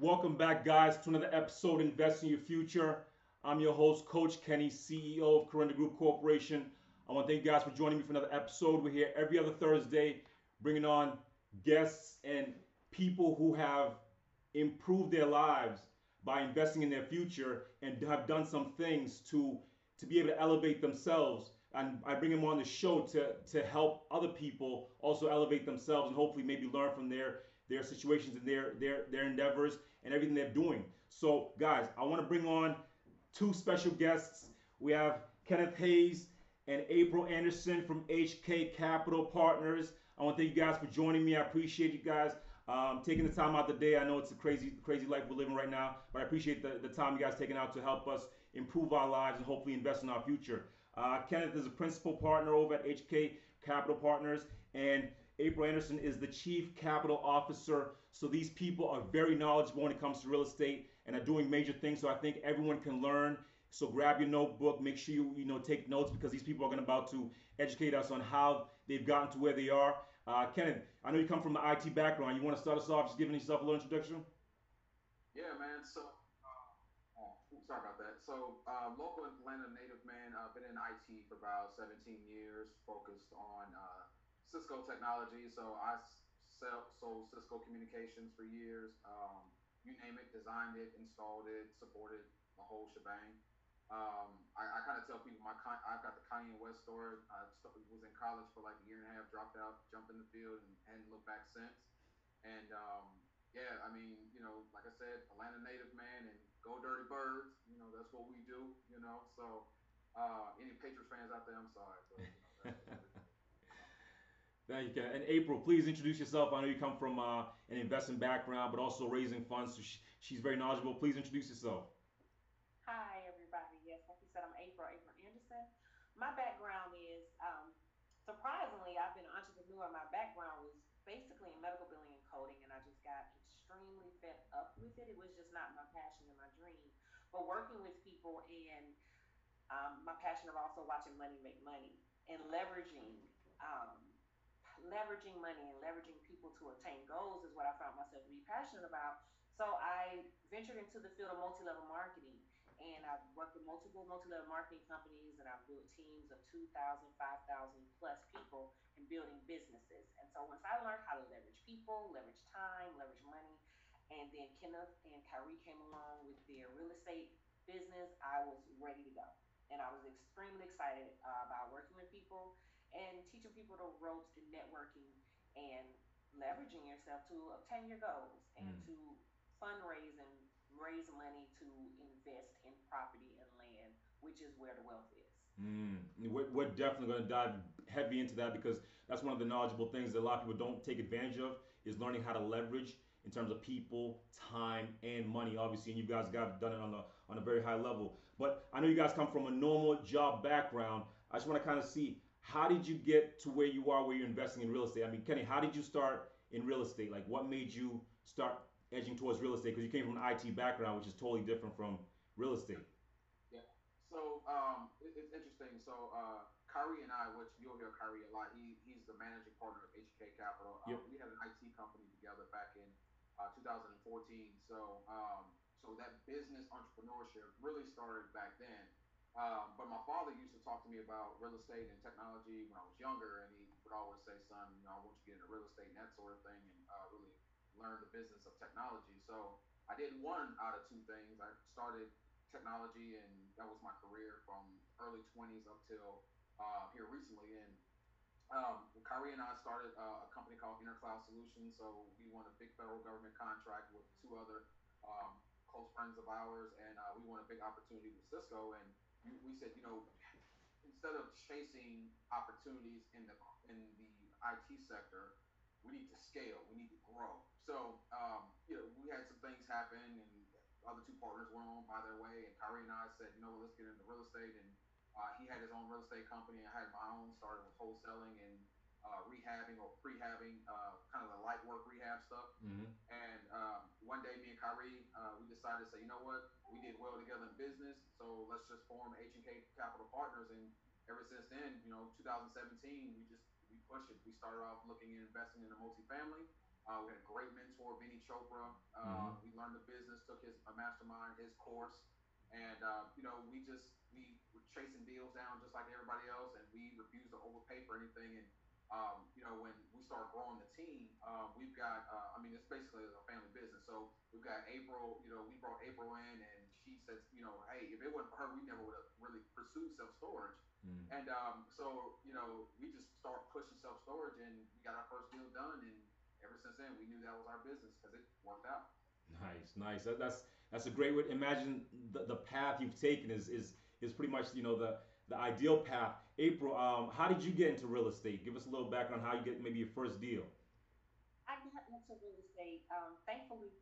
Welcome back, guys, to another episode Invest in Your Future. I'm your host, Coach Kenny, CEO of Corinda Group Corporation. I want to thank you guys for joining me for another episode. We're here every other Thursday, bringing on guests and people who have improved their lives by investing in their future and have done some things to to be able to elevate themselves. And I bring them on the show to to help other people also elevate themselves and hopefully maybe learn from their their situations and their their their endeavors and everything they're doing. So, guys, I want to bring on two special guests. We have Kenneth Hayes and April Anderson from HK Capital Partners. I want to thank you guys for joining me. I appreciate you guys um, taking the time out the day. I know it's a crazy, crazy life we're living right now, but I appreciate the, the time you guys taking out to help us improve our lives and hopefully invest in our future. Uh, Kenneth is a principal partner over at HK Capital Partners, and April Anderson is the chief capital officer. So these people are very knowledgeable when it comes to real estate and are doing major things. So I think everyone can learn. So grab your notebook, make sure you you know take notes because these people are going to about to educate us on how they've gotten to where they are. Uh, Kenneth, I know you come from the IT background. You want to start us off just giving yourself a little introduction? Yeah, man. So, uh, oh, sorry about that. So, uh, local Atlanta native man. I've been in IT for about 17 years, focused on uh, Cisco technology. So I sell, sold Cisco communications for years. Um, you name it, designed it, installed it, supported the whole shebang. Um, I, I kind of tell people my I've got the Kanye West story. I was in college for like a year and a half, dropped out, jumped in the field, and hadn't looked back since. And um, yeah, I mean, you know, like I said, Atlanta native man, and go Dirty Birds. You know, that's what we do. You know, so uh, any Patriots fans out there, I'm sorry, but you know, Thank you. And April, please introduce yourself. I know you come from uh, an investment background, but also raising funds, so she, she's very knowledgeable. Please introduce yourself. Hi, everybody. Yes, like you said, I'm April, April Anderson. My background is, um, surprisingly, I've been an entrepreneur. My background was basically in medical billing and coding, and I just got extremely fed up with it. It was just not my passion and my dream. But working with people and um, my passion of also watching money make money and leveraging um, leveraging money and leveraging people to attain goals is what I found myself to be passionate about. So I ventured into the field of multi-level marketing and I've worked with multiple multi-level marketing companies and I've built teams of 2,000, 5,000 plus people in building businesses. And so once I learned how to leverage people, leverage time, leverage money, and then Kenneth and Kyrie came along with their real estate business, I was ready to go. And I was extremely excited uh, about working with people and teaching people the ropes to networking and leveraging yourself to obtain your goals and mm. to fundraise and raise money to invest in property and land, which is where the wealth is. Mm. We're, we're definitely going to dive heavy into that because that's one of the knowledgeable things that a lot of people don't take advantage of is learning how to leverage in terms of people, time, and money, obviously. And you guys got done it on a on a very high level. But I know you guys come from a normal job background. I just want to kind of see how did you get to where you are where you're investing in real estate? I mean, Kenny, how did you start in real estate? Like, what made you start edging towards real estate? Because you came from an IT background, which is totally different from real estate. Yeah. So um, it, it's interesting. So uh, Kyrie and I, which you'll hear Kyrie a lot, he, he's the managing partner of HK Capital. Um, yep. We had an IT company together back in uh, 2014. So um, so that business entrepreneurship really started back then. Um, but my father used to talk to me about real estate and technology when I was younger, and he would always say, "Son, you know, I want you to get into real estate and that sort of thing, and uh, really learn the business of technology." So I did one out of two things. I started technology, and that was my career from early 20s up till uh, here recently. And um, Kyrie and I started uh, a company called InterCloud Solutions. So we won a big federal government contract with two other um, close friends of ours, and uh, we won a big opportunity with Cisco and we said, you know, instead of chasing opportunities in the in the IT sector, we need to scale. We need to grow. So, um, you know, we had some things happen, and other two partners went on by their way. And Kyrie and I said, you know, let's get into real estate. And uh, he had his own real estate company. I had my own. Started with wholesaling and uh, rehabbing or prehabbing, uh, kind of the light work rehab stuff. Mm-hmm. And um, one day, me and Kyrie, uh, we decided to say, you know what, we did well together in business, so let's just form H&K Capital Partners. And ever since then, you know, 2017, we just we pushed it. We started off looking at investing in a multifamily. Uh, we had a great mentor, Vinney Chopra. Uh, mm-hmm. We learned the business, took his a mastermind, his course, and uh, you know we just we were chasing deals down just like everybody else, and we refused to overpay for anything. And um, you know when we started growing the team, uh, we've got uh, I mean it's basically a family business. So we've got April. You know we brought April in, and she says you know hey if it wasn't for her we never would have really pursued self storage. Mm. And um, so you know we just started pushing self storage, and we got our first deal done, and ever since then we knew that was our business because it worked out. Nice, nice. That, that's that's a great way. Imagine the, the path you've taken is is is pretty much you know the the ideal path. April, um, how did you get into real estate? Give us a little background on how you get maybe your first deal. I got into real estate, um, thankfully,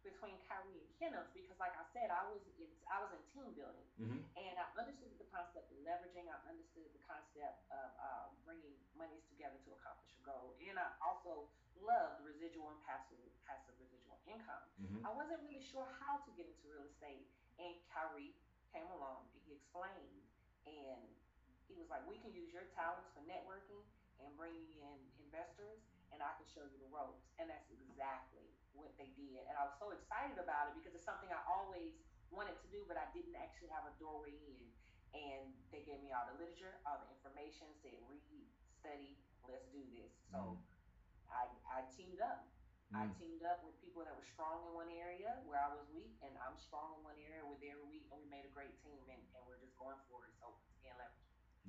between Kyrie and Kenneth because, like I said, I was in I was in team building, mm-hmm. and I understood the concept of leveraging. I understood the concept of uh, bringing monies together to accomplish a goal, and I also loved residual and passive passive residual income. Mm-hmm. I wasn't really sure how to get into real estate, and Kyrie came along and he explained and he was like, we can use your talents for networking and bringing in investors and I can show you the ropes. And that's exactly what they did. And I was so excited about it because it's something I always wanted to do, but I didn't actually have a doorway in. And they gave me all the literature, all the information, said read, study, let's do this. So mm. I, I teamed up Mm. I teamed up with people that were strong in one area where I was weak, and I'm strong in one area where they were weak, and we made a great team, and, and we're just going for it.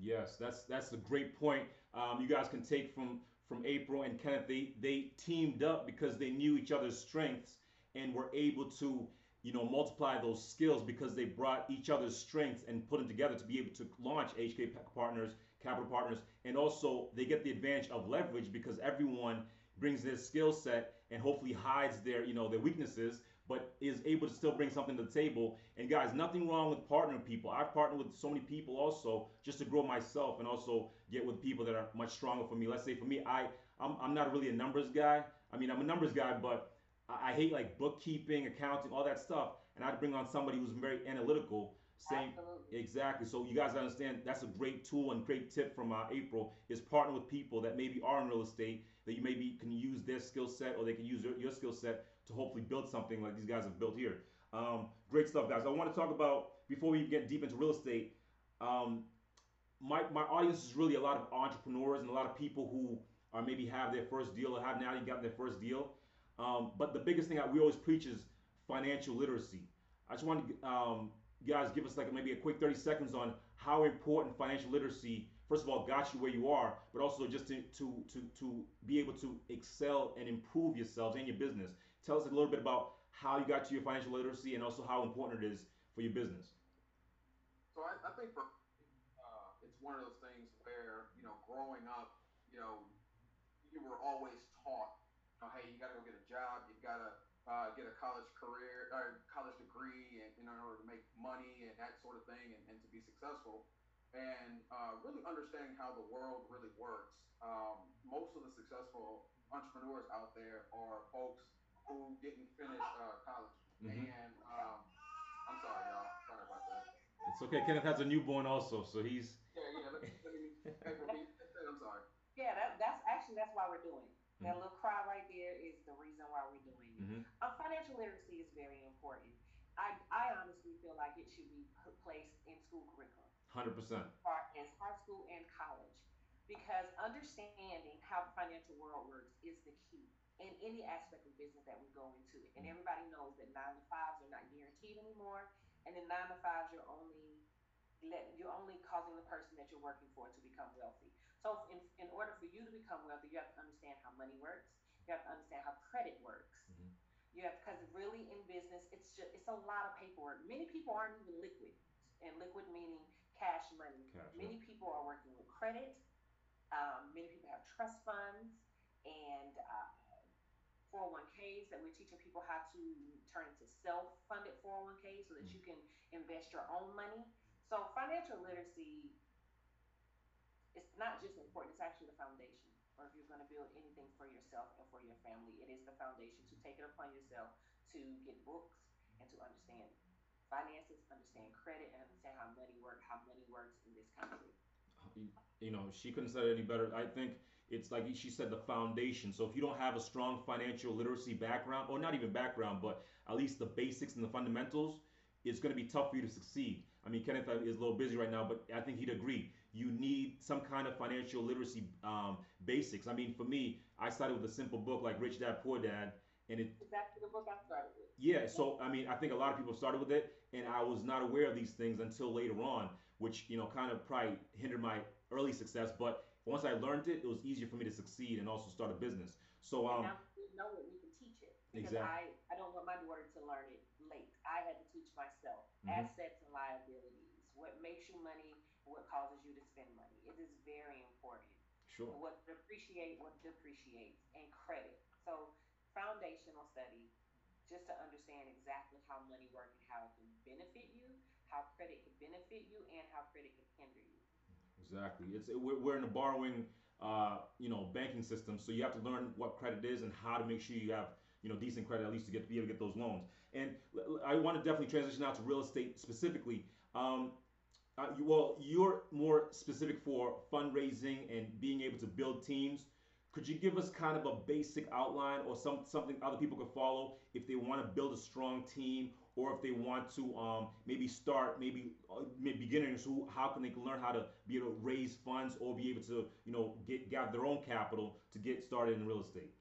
Yes, that's that's a great point. Um, you guys can take from from April and Kenneth. They they teamed up because they knew each other's strengths and were able to you know multiply those skills because they brought each other's strengths and put them together to be able to launch HK Partners, Capital Partners, and also they get the advantage of leverage because everyone brings their skill set and hopefully hides their you know their weaknesses but is able to still bring something to the table. And guys nothing wrong with partnering people. I've partnered with so many people also just to grow myself and also get with people that are much stronger for me. Let's say for me i i'm, I'm not really a numbers guy. I mean i'm a numbers guy but I, I hate like bookkeeping accounting all that stuff. And i'd bring on somebody who's very analytical same Absolutely. exactly. So you guys understand that's a great tool and great tip from uh, April is partner with people that maybe are in real estate that you maybe can use their skill set or they can use your, your skill set to hopefully build something like these guys have built here. Um, great stuff, guys. I want to talk about before we get deep into real estate. Um, my my audience is really a lot of entrepreneurs and a lot of people who are maybe have their first deal or have now you gotten their first deal. Um, but the biggest thing that we always preach is financial literacy. I just want to um, guys give us like maybe a quick 30 seconds on how important financial literacy first of all got you where you are but also just to to to, to be able to excel and improve yourselves and your business tell us a little bit about how you got to your financial literacy and also how important it is for your business. So i, I think for uh, it's one of those things where you know growing up you know you were always taught you know, hey you got to go get a job you've got to uh, get a college career or college degree and in order to make money and that sort of thing and, and to be successful. And uh, really understanding how the world really works. Um, most of the successful entrepreneurs out there are folks who didn't finish uh, college mm-hmm. and um, i'm sorry y'all sorry about that it's okay kenneth has a newborn also so he's yeah yeah let me, let me, i'm sorry yeah that, that's actually that's why we're doing that little cry right there is the reason why we're doing it. Mm-hmm. Uh, financial literacy is very important. I, I honestly feel like it should be put, placed in school curriculum. 100%. In high school and college. Because understanding how the financial world works is the key in any aspect of business that we go into. And everybody knows that nine to fives are not guaranteed anymore. And in nine to fives, you're only let, you're only causing the person that you're working for to become wealthy. So in, in order for you to become wealthy, you have to understand how money works. You have to understand how credit works. Mm-hmm. You have because really in business, it's just it's a lot of paperwork. Many people aren't even liquid, and liquid meaning cash money. Cash, many people are working with credit. Um, many people have trust funds and uh, 401ks that we're teaching people how to turn into self-funded 401ks so that mm-hmm. you can invest your own money. So financial literacy it's not just important, it's actually the foundation. Or if you're going to build anything for yourself and for your family, it is the foundation to take it upon yourself to get books and to understand finances, understand credit, and understand how money works, how money works in this country. You know, she couldn't say it any better. I think it's like she said the foundation. So if you don't have a strong financial literacy background or not even background but at least the basics and the fundamentals it's going to be tough for you to succeed. I mean kenneth is a little busy right now but i think he'd agree. You need some kind of financial literacy um, basics. I mean for me i started with a simple book like rich dad poor dad and it exactly the book i started with? Yeah so i mean i think a lot of people started with it and i was not aware of these things until later on which you know kind of probably hindered my early success but once I learned it, it was easier for me to succeed and also start a business. So um, now we know it, we can teach it. Because exactly. I, I don't want my daughter to learn it late. I had to teach myself mm-hmm. assets and liabilities, what makes you money, what causes you to spend money. It is very important. Sure. What depreciate, what depreciates, and credit. So foundational study, just to understand exactly how money works and how it can benefit you, how credit can benefit you, and how credit can hinder you. Exactly. It's we're, we're in a borrowing, uh, you know, banking system. So you have to learn what credit is and how to make sure you have you know decent credit at least to get to be able to get those loans. And I want to definitely transition out to real estate specifically. Um, uh, you, well, you're more specific for fundraising and being able to build teams. Could you give us kind of a basic outline or some something other people could follow if they want to build a strong team or if they want to um, maybe start maybe, uh, maybe beginners who how can they learn how to be able to raise funds or be able to you know get gather their own capital to get started in real estate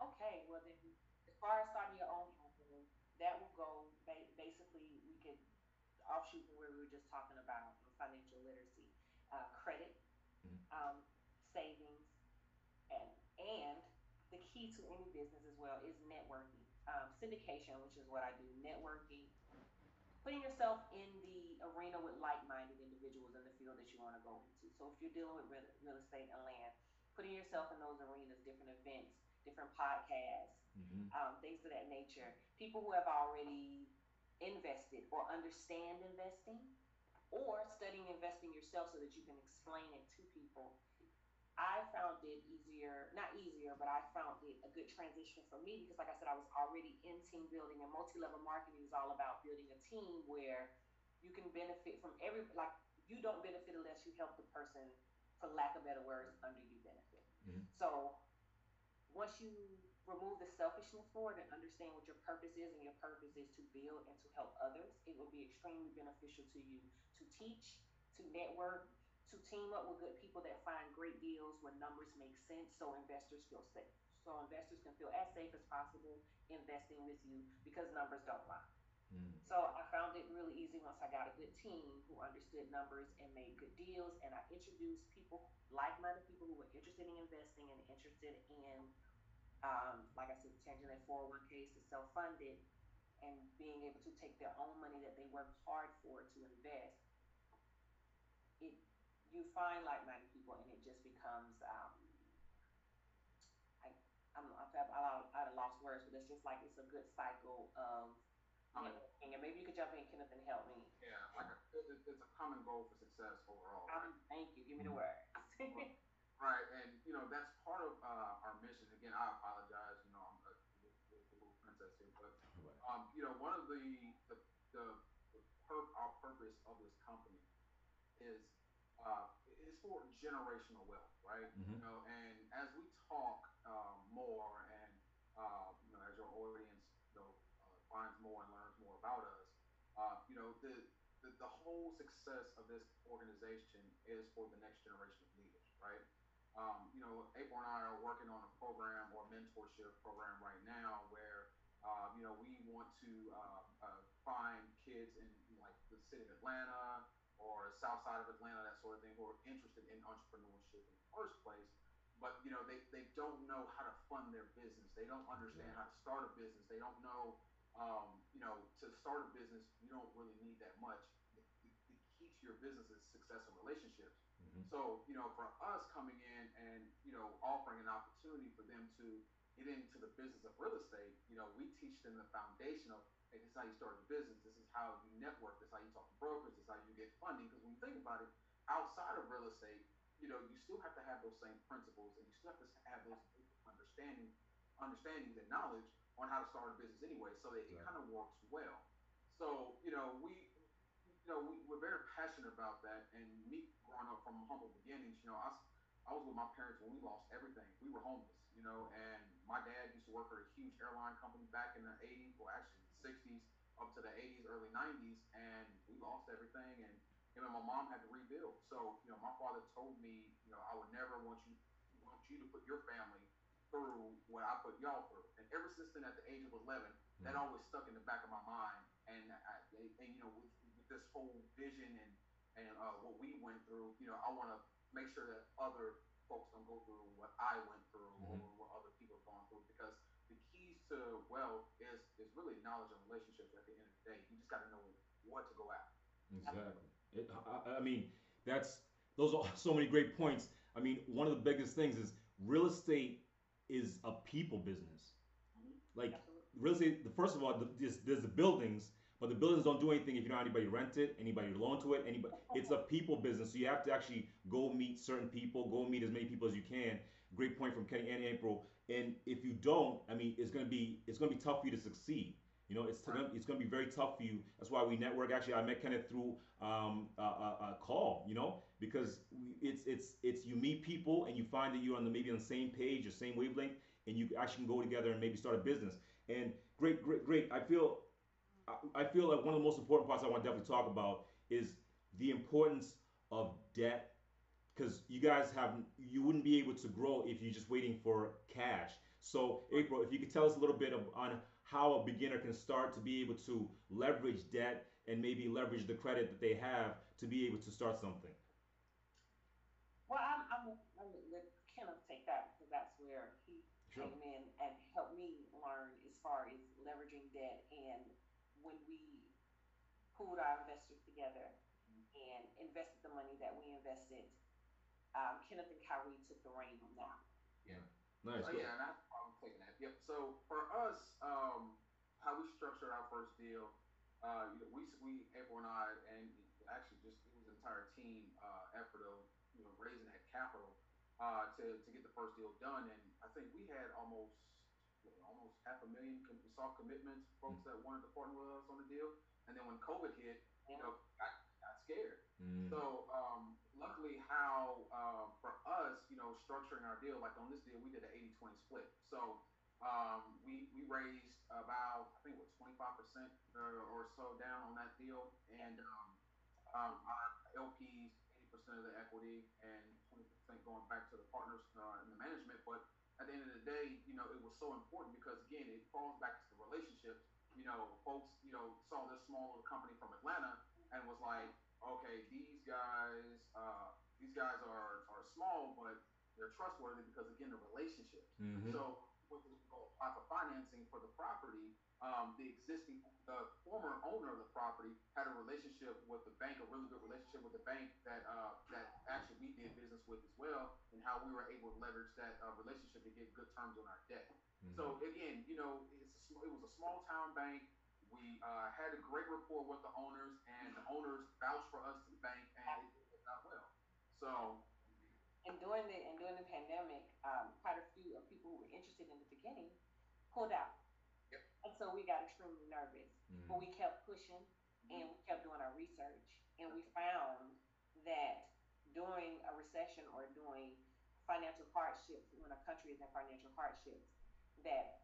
okay well then as far as starting your own capital that will go basically we could offshoot from where we were just talking about financial literacy uh, credit mm-hmm. um, savings and and the key to any business as well is networking um, syndication, which is what I do, networking, putting yourself in the arena with like-minded individuals in the field that you want to go into. So if you're dealing with real, real estate and land, putting yourself in those arenas, different events, different podcasts, mm-hmm. um, things of that nature. People who have already invested or understand investing, or studying investing yourself so that you can explain it to people I found it easier, not easier, but I found it a good transition for me because, like I said, I was already in team building and multi level marketing is all about building a team where you can benefit from every, like, you don't benefit unless you help the person, for lack of better words, under you benefit. Mm-hmm. So once you remove the selfishness for it and understand what your purpose is, and your purpose is to build and to help others, it will be extremely beneficial to you to teach, to network, to team up with good people that find great deals when numbers make sense so investors feel safe. So investors can feel as safe as possible investing with you because numbers don't lie. Mm. So I found it really easy once I got a good team who understood numbers and made good deals, and I introduced people, like-minded people who were interested in investing and interested in, um, like I said, changing their 401ks to self-funded and being able to take their own money that they worked hard for to invest. It you find like-minded people, and it just becomes. Um, I, I'm, I'm out of lost words, but it's just like it's a good cycle of. Um, and maybe you could jump in, Kenneth, and help me. Yeah, like a, it, it's a common goal for success overall. Um, right? Um, thank you. Give me the words. right, and you know that's part of uh, our mission. Again, I apologize. You know, I'm a, a, a little princess here, but um, you know, one of the the the, the per- our purpose of this company is uh, is for generational wealth, right? Mm-hmm. You know, and as we talk um, more, and uh, you know, as your audience you know, uh, finds more and learns more about us, uh, you know, the, the the whole success of this organization is for the next generation of leaders, right? Um, you know, April and I are working on a program or mentorship program right now where, uh, you know, we want to uh, uh, find kids in like the city of Atlanta, or south side of Atlanta, that sort of thing, who are interested in entrepreneurship in the first place, but you know they, they don't know how to fund their business. They don't understand how to start a business. They don't know, um, you know, to start a business, you don't really need that much. The, the, the key to your business is success and relationships. Mm-hmm. So you know, for us coming in and you know offering an opportunity for them to get into the business of real estate, you know, we teach them the foundation of Hey, this is how you start a business. This is how you network. This is how you talk to brokers. This is how you get funding. Because when you think about it, outside of real estate, you know, you still have to have those same principles, and you still have to have those understanding, understandings and knowledge on how to start a business anyway. So that it kind of works well. So you know, we, you know, we, we're very passionate about that. And me growing up from humble beginnings, you know, I, I was with my parents when we lost everything. We were homeless, you know, and my dad used to work for a huge airline company back in the 80s, or actually the 60s, up to the 80s, early 90s, and we lost everything. And him and my mom had to rebuild. So, you know, my father told me, you know, I would never want you want you to put your family through what I put y'all through. And ever since then, at the age of 11, mm-hmm. that always stuck in the back of my mind. And, I, and you know, with, with this whole vision and and uh, what we went through, you know, I want to make sure that other folks don't go through what I went through mm-hmm. or what other people have gone through because to wealth is is really knowledge and relationships at the end of the day. You just got to know what to go after. Exactly. It, I, I mean, that's those are so many great points. I mean, one of the biggest things is real estate is a people business. Mm-hmm. Like Absolutely. real estate, the first of all, the, there's, there's the buildings, but the buildings don't do anything if you don't have anybody rent it, anybody loan to it, anybody. It's a people business, so you have to actually go meet certain people, go meet as many people as you can. Great point from Kenny and April. And if you don't, I mean, it's gonna be it's gonna be tough for you to succeed. You know, it's gonna, it's gonna be very tough for you. That's why we network. Actually, I met Kenneth through um, a, a, a, call. You know, because it's it's it's you meet people and you find that you're on the maybe on the same page or same wavelength, and you actually can go together and maybe start a business. And great, great, great. I feel I feel like one of the most important parts I want to definitely talk about is the importance of debt because you guys have you wouldn't be able to grow if you're just waiting for cash. So April, if you could tell us a little bit of, on how a beginner can start to be able to leverage debt and maybe leverage the credit that they have to be able to start something. Well, I'm, I'm, I'm let Kenneth take that because that's where he sure. came in and helped me learn as far as leveraging debt and when we pooled our investors together mm-hmm. and invested the money that we invested, um, Kenneth and Kyrie took the reign on that. Yeah. Nice. Oh, yeah, and I, I'm taking that. Yep. So for us, um, how we structured our first deal, uh, you know, we we April and I, and actually just it was an entire team uh, effort of you know raising that capital uh, to to get the first deal done, and I think we had almost almost half a million soft commitments, folks that wanted to partner with us on the deal. And then when COVID hit, you know, got, got scared. Mm. So um, luckily, how uh, for us, you know, structuring our deal, like on this deal, we did an 80-20 split. So um, we we raised about I think what 25 percent or so down on that deal, and um, um, our LPs 80 percent of the equity and 20 percent going back to the partners uh, in the management, but at the end of the day, you know, it was so important because again, it falls back to the relationships. You know, folks, you know, saw this small little company from Atlanta and was like, okay, these guys, uh, these guys are are small, but they're trustworthy because again, the relationships. Mm-hmm. So, with the apply for financing for the property, um, the existing, the former owner of the property had a relationship with the bank, a really good relationship with the bank that uh, that actually we did business with as well, and how we were able to leverage that uh, relationship to get good terms on our debt. Mm-hmm. So again, you know, it's a, it was a small town bank. We uh, had a great rapport with the owners, and the owners vouched for us to the bank, and it worked out well. So. And during the and during the pandemic, um, quite a few of people who were interested in the beginning pulled out and so we got extremely nervous. Mm-hmm. But we kept pushing and we kept doing our research. And we found that during a recession or during financial hardships, when a country is in financial hardships, that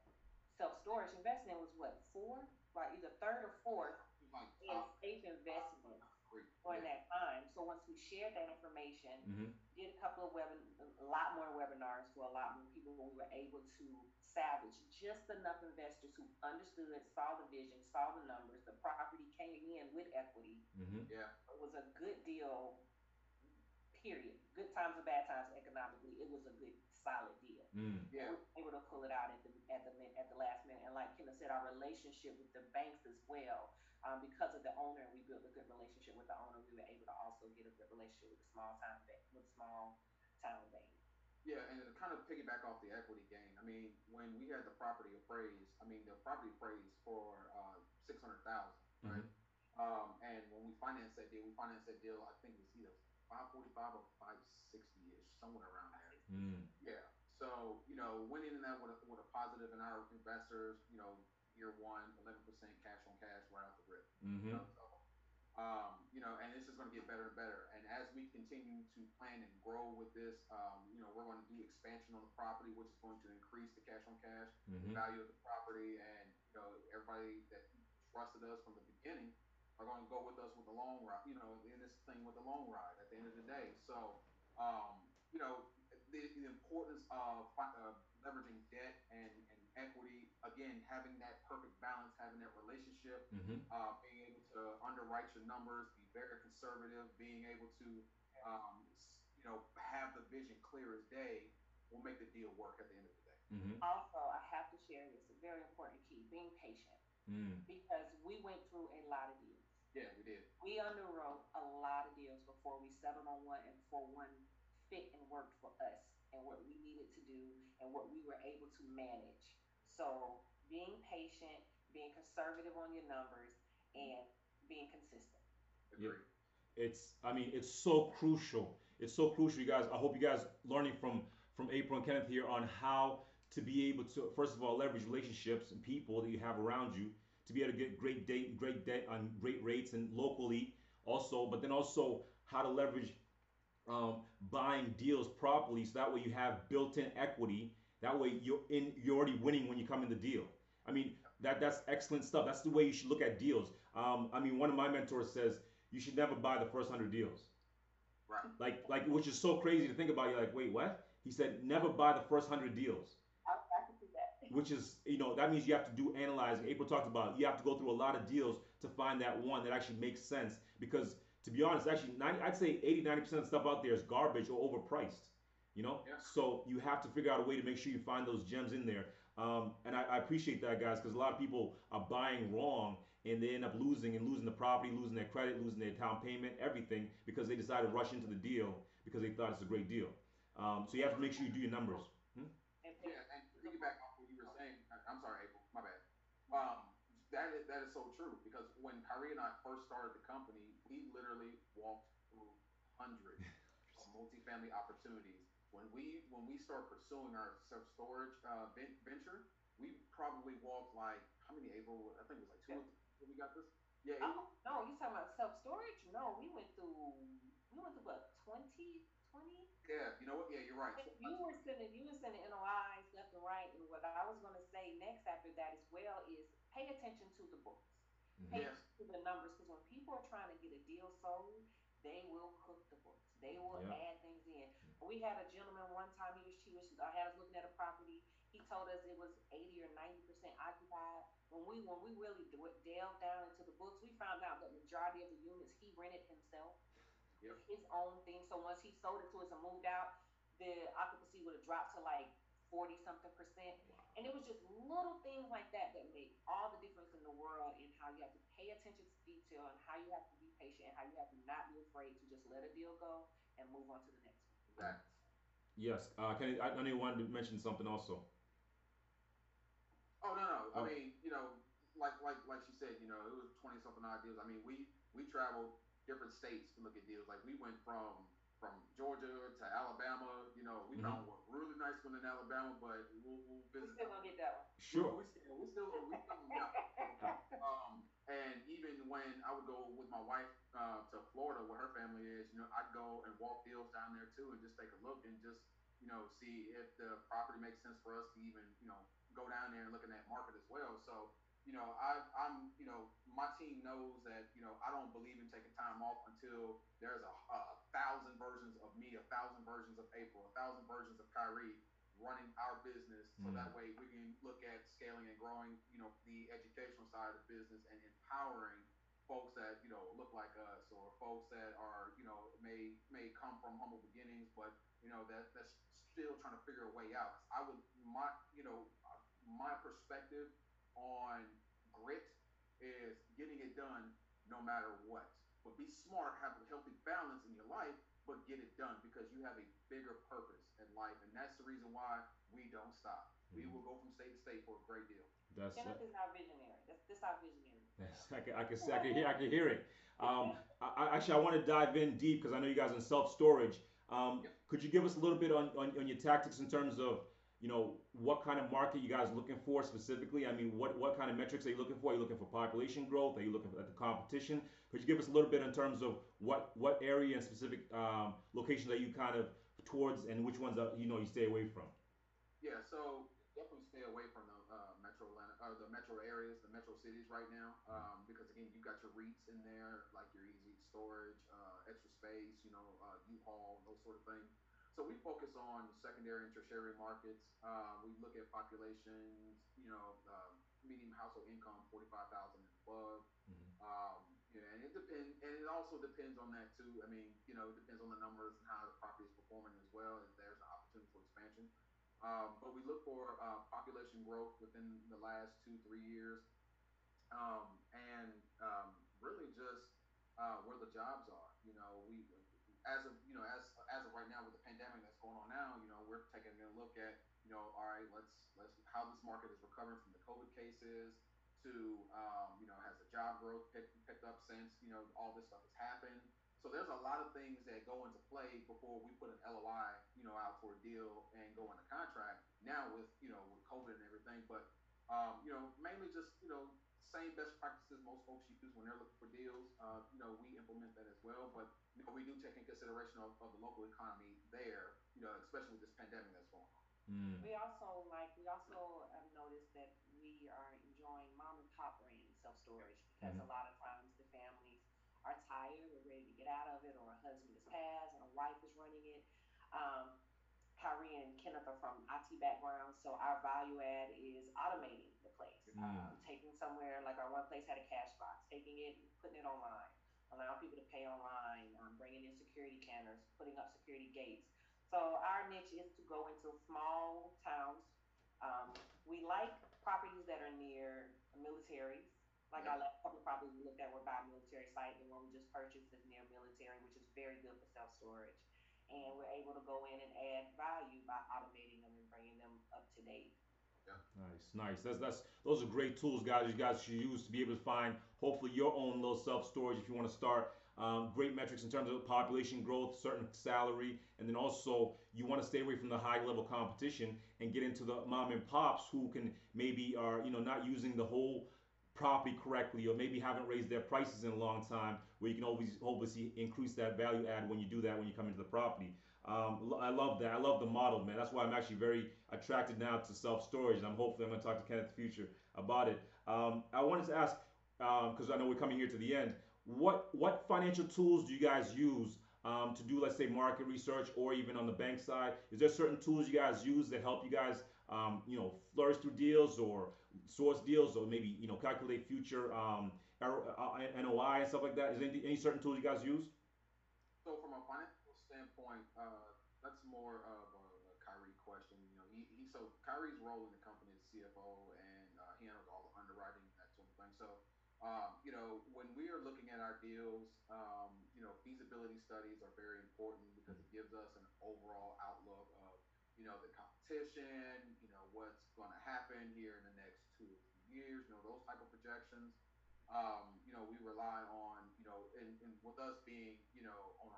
self storage investing was what, four? Right, either third or fourth like in safe investment during that time. So once we shared that information, mm-hmm. did a couple of webin, a lot more webinars for a lot more people, we were able to salvage just enough investors who understood, saw the vision, saw the numbers. The property came in with equity. Mm-hmm. Yeah, it was a good deal. Period. Good times or bad times economically, it was a good solid deal. Mm. Yeah, we were able to pull it out at the at the at the last minute. And like Kenneth said, our relationship with the banks as well. Um, because of the owner, we built a good relationship with the owner. We were able to also get a good relationship with the small town bank, with small town bank. Yeah, and to kind of piggyback off the equity gain, I mean, when we had the property appraised, I mean, the property appraised for uh, six hundred thousand, right? Mm-hmm. Um, and when we financed that deal, we financed that deal. I think it was either five forty five or five sixty ish, somewhere around there. Mm. Yeah. So you know, went in that with a, with a positive, and our investors, you know, year one, eleven percent cash on cash right off the rip. Mm-hmm. You know, so, Um, you know, and this is going to get better and better. And as we continue to plan and grow with this, um, you know, we're going to do expansion on the property, which is going to increase the cash on cash, Mhm. the value of the property, and you know, everybody that trusted us from the beginning are going to go with us with the long ride. You know, in this thing with the long ride at the end of the day. So, um, you know, the, the importance of uh, leveraging debt and, and equity, again, having that perfect balance, having that relationship, Mhm. uh, being able to underwrite your numbers, be very conservative, being able to, um, you know, have the vision clear as day will make the deal work at the end of the day. Mhm. Also, I have to share this, a very important key, being patient. Mm. Because we went through a lot of deals. Yeah, we did. We underwrote a lot of deals before we settled on one and before one fit and worked for us and what we needed to do and what we were able to manage. So being patient, being conservative on your numbers, and being consistent. Agreed. It's I mean it's so crucial. It's so crucial, you guys. I hope you guys learning from from April and Kenneth here on how to be able to first of all leverage relationships and people that you have around you to be able to get great date, and great debt on great rates and locally also, but then also how to leverage um, buying deals properly so that way you have built-in equity. That way you're in you're already winning when you come in the deal. I mean that that's excellent stuff. That's the way you should look at deals. Um, I mean one of my mentors says you should never buy the first hundred deals. Right. Like like which is so crazy to think about. You're like, wait, what? He said never buy the first hundred deals. I, I can see that. Which is, you know, that means you have to do analyzing. April talked about you have to go through a lot of deals to find that one that actually makes sense. Because to be honest, actually 90, I'd say 80, 90% of stuff out there is garbage or overpriced. You know? Yeah. So you have to figure out a way to make sure you find those gems in there. Um, and I, I appreciate that, guys, because a lot of people are buying wrong and they end up losing and losing the property, losing their credit, losing their down payment, everything because they decided to rush into the deal because they thought it's a great deal. Um, so you have to make sure you do your numbers. And Yeah, and to piggyback off what you were saying, I- I'm sorry, April, my bad. Um, that is that is so true because when Kyrie and I first started the company, we literally walked through hundreds of multifamily opportunities. When we when we started pursuing our self storage uh, ven- venture, we probably walked like how many April? I think it was like two. When we got this, yeah, Oh, no, you talking about self storage? No, we went through we went through what, 20, 20? yeah. You know what? Yeah, you're right. You were sending you were sending NOIs left and right, and what I was gonna say next after that as well is pay attention to the books. Mm-hmm. Pay to the numbers because when people are trying to get a deal sold, they will cook the books. They will add things in. Mm-hmm. We had a gentleman one time. He was he was I had us looking at a property. He told us it was eighty or ninety percent occupied. When we when we really delved down into the books, we found out that the majority of the units he rented himself. Yep. His own thing. So once he sold it to us and moved out, the occupancy would have dropped to like forty something percent. And it was just little things like that that made all the difference in the world in how you have to pay attention to detail and how you have to be patient and how you have to not be afraid to just let a deal go and move on to the next one. Exactly. Yes. Uh, Kenny, I, I know you wanted to mention something also. Oh no, no. Oh. I mean, you know, like like like she said, you know, it was twenty something odd deals. I mean, we we traveled different states to look at deals. Like we went from from Georgia to Alabama. You know, we Mhm. found one really nice one in Alabama, but we'll, we'll We visit. still gonna get that one. Sure. We still we still we still yeah. Um, and even when I would go with my wife uh, to Florida, where her family is, you know, I'd go and walk deals down there too, and just take a look and just, you know, see if the property makes sense for us to even, you know, go down there and look in that market as well. So, you know, I, I'm, you know, my team knows that, you know, I don't believe in taking time off until there's a, a thousand versions of me, a thousand versions of April, a thousand versions of Kyrie running our business so Mm. that way we can look at scaling and growing you know the educational side of the business and empowering folks that you know look like us or folks that are you know may may come from humble beginnings but you know that that's still trying to figure a way out i would my you know my perspective on grit is getting it done no matter what but be smart have a healthy balance in your life but get it done because you have a bigger purpose in life, and that's the reason why we don't stop. We will go from state to state for a great deal. That's Kenneth is our visionary. That's this our visionary. Yes, I can, I can, I can hear, I can hear it. Um, I, I- actually, I want to dive in deep because I know you guys are in self storage. Um, Yep. could you give us a little bit on, on, on your tactics in terms of, you know, what kind of market you guys looking for specifically? I mean, what, what kind of metrics are you looking for? Are you looking for population growth? Are you looking at the competition? Could you give us a little bit in terms of what what area and specific um, locations are you kind of towards, and which ones are, you know you stay away from? Yeah, so definitely stay away from the uh, metro or the metro areas, the metro cities right now, um, because again, you've got your REITs in there, like your Easy Storage, uh, Extra Space, you know, uh, U-Haul, those sort of things. So we focus on secondary and tertiary markets. Uh, we look at populations, you know, medium household income, 45,000 and above. Mm-hmm. Um, yeah, and it depends, and it also depends on that too. I mean, you know, it depends on the numbers and how the property is performing as well. If there's an opportunity for expansion, um, but we look for uh, population growth within the last two, three years, um, and um, really just uh, where the jobs are. You know, we as of you know as as of right now with the pandemic that's going on now, you know, we're taking a look at you know, all right, let's let's how this market is recovering from the COVID cases to um, you know has the job growth picked picked up since you know all this stuff has happened. So there's a lot of things that go into play before we put an LOI, you know, out for a deal and go into contract. Now with you know with COVID and everything, but um, you know mainly just you know same best practices most folks use when they're looking for deals. Uh, you know, we implement that as well, but you know, we do take in consideration of, of the local economy there. You know, especially with this pandemic that's going on. Mm. We also like we also have noticed that we are enjoying mom and pop ran self storage because mm-hmm. a lot of times the families are tired, they're ready to get out of it, or a husband has passed and a wife is running it. Um, Kyrie and Kenneth are from IT backgrounds, so our value add is automating the place. Mm. Um, taking somewhere like our one place had a cash box, taking it, and putting it online, allowing people to pay online, um, bringing in security cameras, putting up security gates. So our niche is to go into small towns. Um, we like properties that are near militaries. Like yeah. our last couple properties we looked at were by a military site. The one we just purchased is near military, which is very good for self storage and we're able to go in and add value by automating them and bringing them up to date. Nice, nice. That's that's those are great tools, guys. You guys should use to be able to find hopefully your own little self storage if you want to start. Um, great metrics in terms of population growth, certain salary, and then also you want to stay away from the high level competition and get into the mom and pops who can maybe are you know not using the whole property correctly or maybe haven't raised their prices in a long time where you can always hopefully increase that value add when you do that when you come into the property um, i love that i love the model man that's why i'm actually very attracted now to self-storage and i'm hopefully i'm going to talk to kenneth in the future about it um, i wanted to ask because um, i know we're coming here to the end what what financial tools do you guys use um, to do let's say market research or even on the bank side is there certain tools you guys use that help you guys um, you know, flourish through deals or source deals or maybe, you know, calculate future um, NOI and stuff like that? Is there any, any certain tools you guys use? So from a financial standpoint, uh, that's more of a, a Kyrie question. You know, he, he so Kyrie's role in the company is CFO and uh, he handles all the underwriting and that sort of thing. So, um, you know, when we are looking at our deals, um, you know, feasibility studies are very important because it gives us an overall outlook of you know, the competition, you know, what's going to happen here in the next two or three years, you know, those type of projections. Um, you know, we rely on, you know, and, and with us being, you know, know, we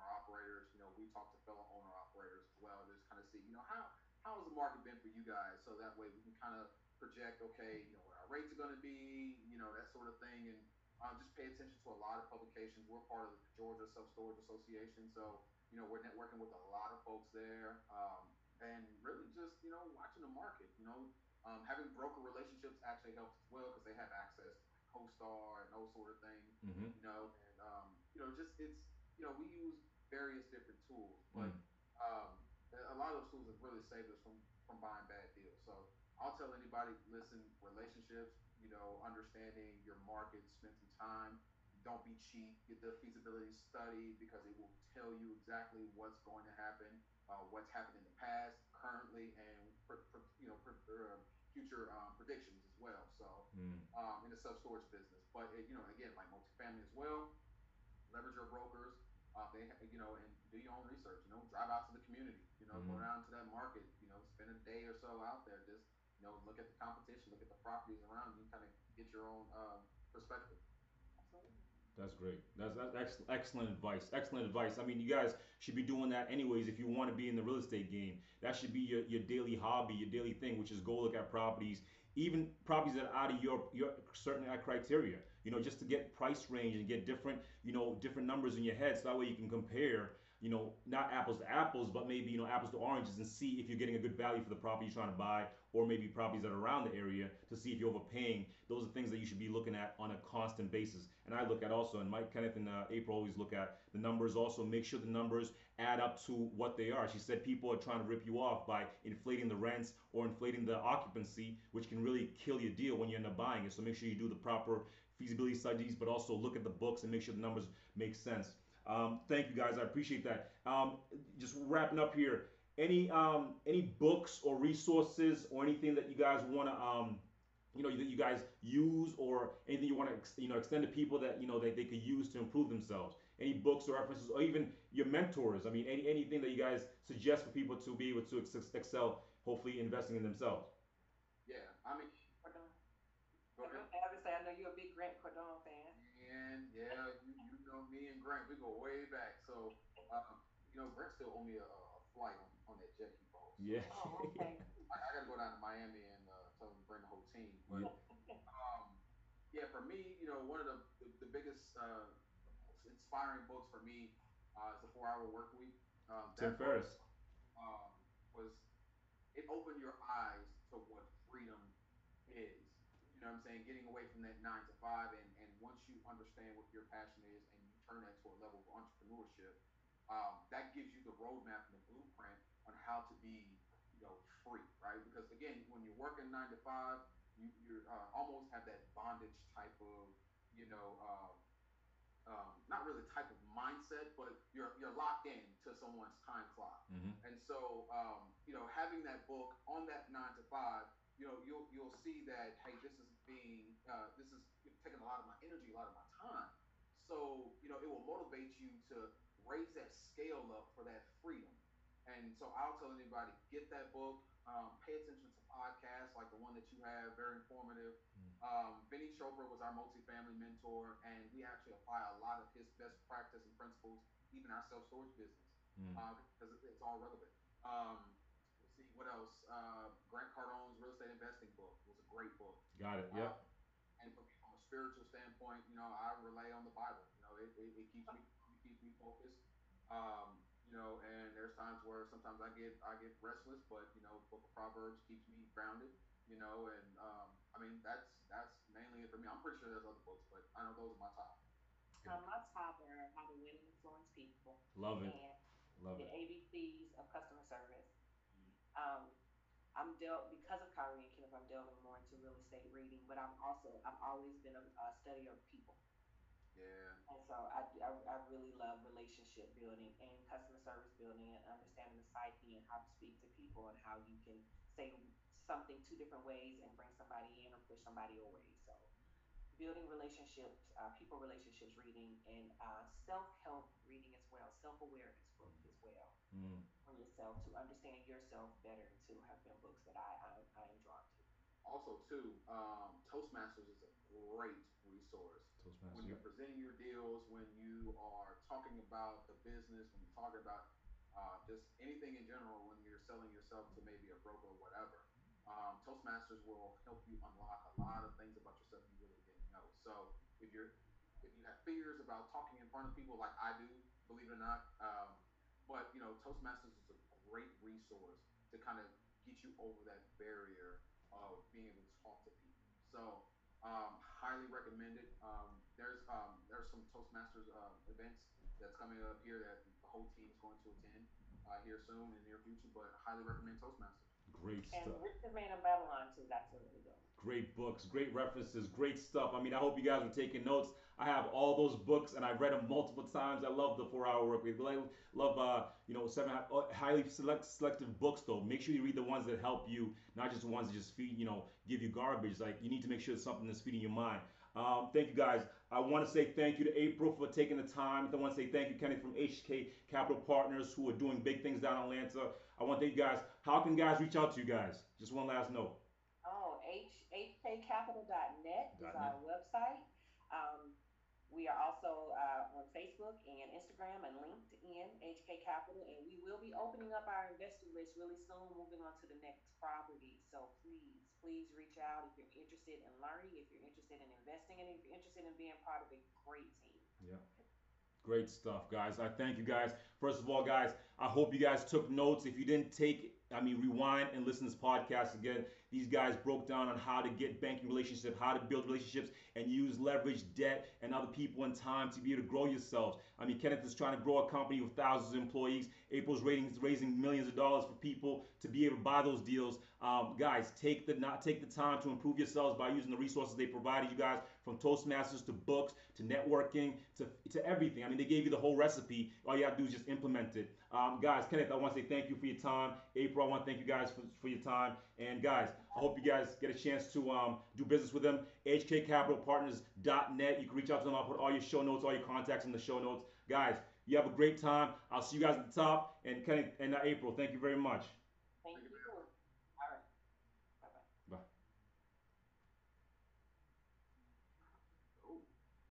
talk to fellow owner operators as well, just kind of see, you know, how how has the market been for you guys? So that way we can kind of project, okay, you know, what our rates are going to be, you know, that sort of thing, and um, just pay attention to a lot of publications. We're part of the Georgia Self Storage Association, so you know, we're networking with a lot of folks there. Um, and really just you know watching the market. You know, um, having broker relationships actually helps as well because they have access to like CoStar and those sort of things. Mm-hmm. You know, and um, you know just it's you know we use various different tools, but mm. um, a lot of those tools have really saved us from from buying bad deals. So I'll tell anybody, listen, relationships, you know, understanding your market, spend some time. Don't be cheap. Get the feasibility study because it will tell you exactly what's going to happen uh, what's happened in the past, currently, and you know uh, future um, predictions as well. So mm. um, in the self storage business, but it, you know again like multifamily as well, leverage your brokers. Uh, they you know and do your own research. You know, drive out to the community. You know, mm. go down to that market. You know, spend a day or so out there. Just you know, look at the competition, look at the properties around you, kind of get your own uh, perspective. That's great. That's, that's excellent advice. Excellent advice. I mean, you guys should be doing that anyways if you want to be in the real estate game. That should be your, your daily hobby, your daily thing, which is go look at properties, even properties that are out of your your certain criteria. You know, just to get price range and get different, you know, different numbers in your head, so that way you can compare you know, not apples to apples, but maybe, you know, apples to oranges and see if you're getting a good value for the property you're trying to buy or maybe properties that are around the area to see if you're overpaying. Those are things that you should be looking at on a constant basis. And I look at also, and Mike Kenneth and uh, April always look at the numbers also, make sure the numbers add up to what they are. She said people are trying to rip you off by inflating the rents or inflating the occupancy, which can really kill your deal when you end up buying it. So make sure you do the proper feasibility studies, but also look at the books and make sure the numbers make sense. Um, thank you guys. I appreciate that. Um, just wrapping up here. Any um, any books or resources or anything that you guys want to um, you know that you guys use or anything you want to you know extend to people that you know that they could use to improve themselves. Any books or references or even your mentors. I mean, any anything that you guys suggest for people to be able to excel. Hopefully, investing in themselves. Yeah, I mean. Go ahead. I would say I know you're a big Grant Cardone fan. And yeah, you, you know me and Grant, we go way back. So, um, you know, Grant still owe me a, a flight on, on that jet he bought. So, yeah. Oh, okay. I, I got to go down to Miami and uh, tell him to bring the whole team. But um, yeah, for me, you know, one of the the, the biggest uh, inspiring books for me uh, is the Four Hour Work Week. Um, Tim Ferriss. Um, was it opened your eyes to what freedom is you know what I'm saying? Getting away from that nine to five, and, and once you understand what your passion is, and you turn that to a level of entrepreneurship, um, that gives you the roadmap and the blueprint on how to be, you know, free, right? Because again, when you're working nine to five, you you uh, almost have that bondage type of, you know, uh, um, not really type of mindset, but you're you're locked in to someone's time clock. Mm-hmm. And so, um, you know, having that book on that nine to five you know, you'll you'll see that hey, this is being uh, this is taking a lot of my energy, a lot of my time. So you know, it will motivate you to raise that scale up for that freedom. And so I'll tell anybody get that book. Um, pay attention to podcasts like the one that you have, very informative. Mm. Um, Vinney Chopra was our multifamily mentor, and we actually apply a lot of his best practice and principles, even our self storage business, mm. uh, because it's all relevant. Um, see what else. Uh, Grant Cardone's Real Estate Investing book was a great book. Got it. Yep. Uh, and from, from, a spiritual standpoint, you know, I rely on the Bible. You know, it, it, it keeps me it keeps me focused. Um, you know, and there's times where sometimes I get I get restless, but you know, Book of Proverbs keeps me grounded. You know, and um, I mean that's that's mainly it for me. I'm pretty sure there's other books, but I know those are my top. Um, my top are How to Win and Influence People. Love it. Love it. the it. ABCs of customer service um, I'm dealt because of Kyrie and Kenneth. I'm delving more into real estate reading, but I'm also I've always been a, a studier of people. Yeah. And so I, I, I really love relationship building and customer service building and understanding the psyche and how to speak to people and how you can say something two different ways and bring somebody in or push somebody away. So building relationships, uh, people relationships reading, and uh, self help reading as well, self awareness book as well mm. For yourself to understand yourself better too have been books that I, I, I am drawn to. Also, too, um, Toastmasters is a great resource. Toastmasters. When you're presenting your deals, when you are talking about the business, when you're talking about uh, just anything in general, when you're selling yourself to maybe a broker or whatever, um, Toastmasters will help you unlock a lot of things about yourself you really didn't know. So if you're if you have fears about talking in front of people like I do, believe it or not, um, but you know, Toastmasters is a great resource to kind of get you over that barrier of being able to talk to people. So um, highly recommended. Um, there's um, there's some Toastmasters uh, events that's coming up here that the whole team is going to attend uh, here soon in the near future. But highly recommend Toastmasters. Great stuff. And Richest Man in Babylon too. That's a really good. Great books, great references, great stuff. I mean, I hope you guys are taking notes. I have all those books and I've read them multiple times. I love the Four Hour Work Week. Love, uh, you know, seven uh, highly select, selective books though. Make sure you read the ones that help you, not just the ones that just feed, you know, give you garbage. Like you need to make sure it's something that's feeding your mind. Um, thank you guys. I want to say thank you to April for taking the time. I want to say thank you, Kenny, from HK Capital Partners, who are doing big things down in Atlanta. I want to thank you guys. How can guys reach out to you guys? Just one last note. H, hkcapital.net is our website. Um, We are also uh, on Facebook and Instagram and LinkedIn, HK Capital, and we will be opening up our investor list really soon, moving on to the next property. So please, please reach out if you're interested in learning, if you're interested in investing, and if you're interested in being part of a great team. Yeah. Great stuff, guys. I thank you guys. First of all, guys, I hope you guys took notes. If you didn't take I mean, rewind and listen to this podcast again. These guys broke down on how to get banking relationships, how to build relationships, and use leverage, debt, and other people and time to be able to grow yourselves. I mean, Kenneth is trying to grow a company with thousands of employees. April's raising, raising millions of dollars for people to be able to buy those deals. Um, guys, take the not take the time to improve yourselves by using the resources they provided you guys, from Toastmasters to books to networking to, to everything. I mean, they gave you the whole recipe. All you have to do is just implement it. Um, guys, Kenneth, I want to say thank you for your time. April, I want to thank you guys for, for your time. And guys, I hope you guys get a chance to um, do business with them. HKCapitalPartners.net. You can reach out to them. I'll put all your show notes, all your contacts in the show notes. Guys, you have a great time. I'll see you guys at the top. And Kenneth and uh, April, thank you very much.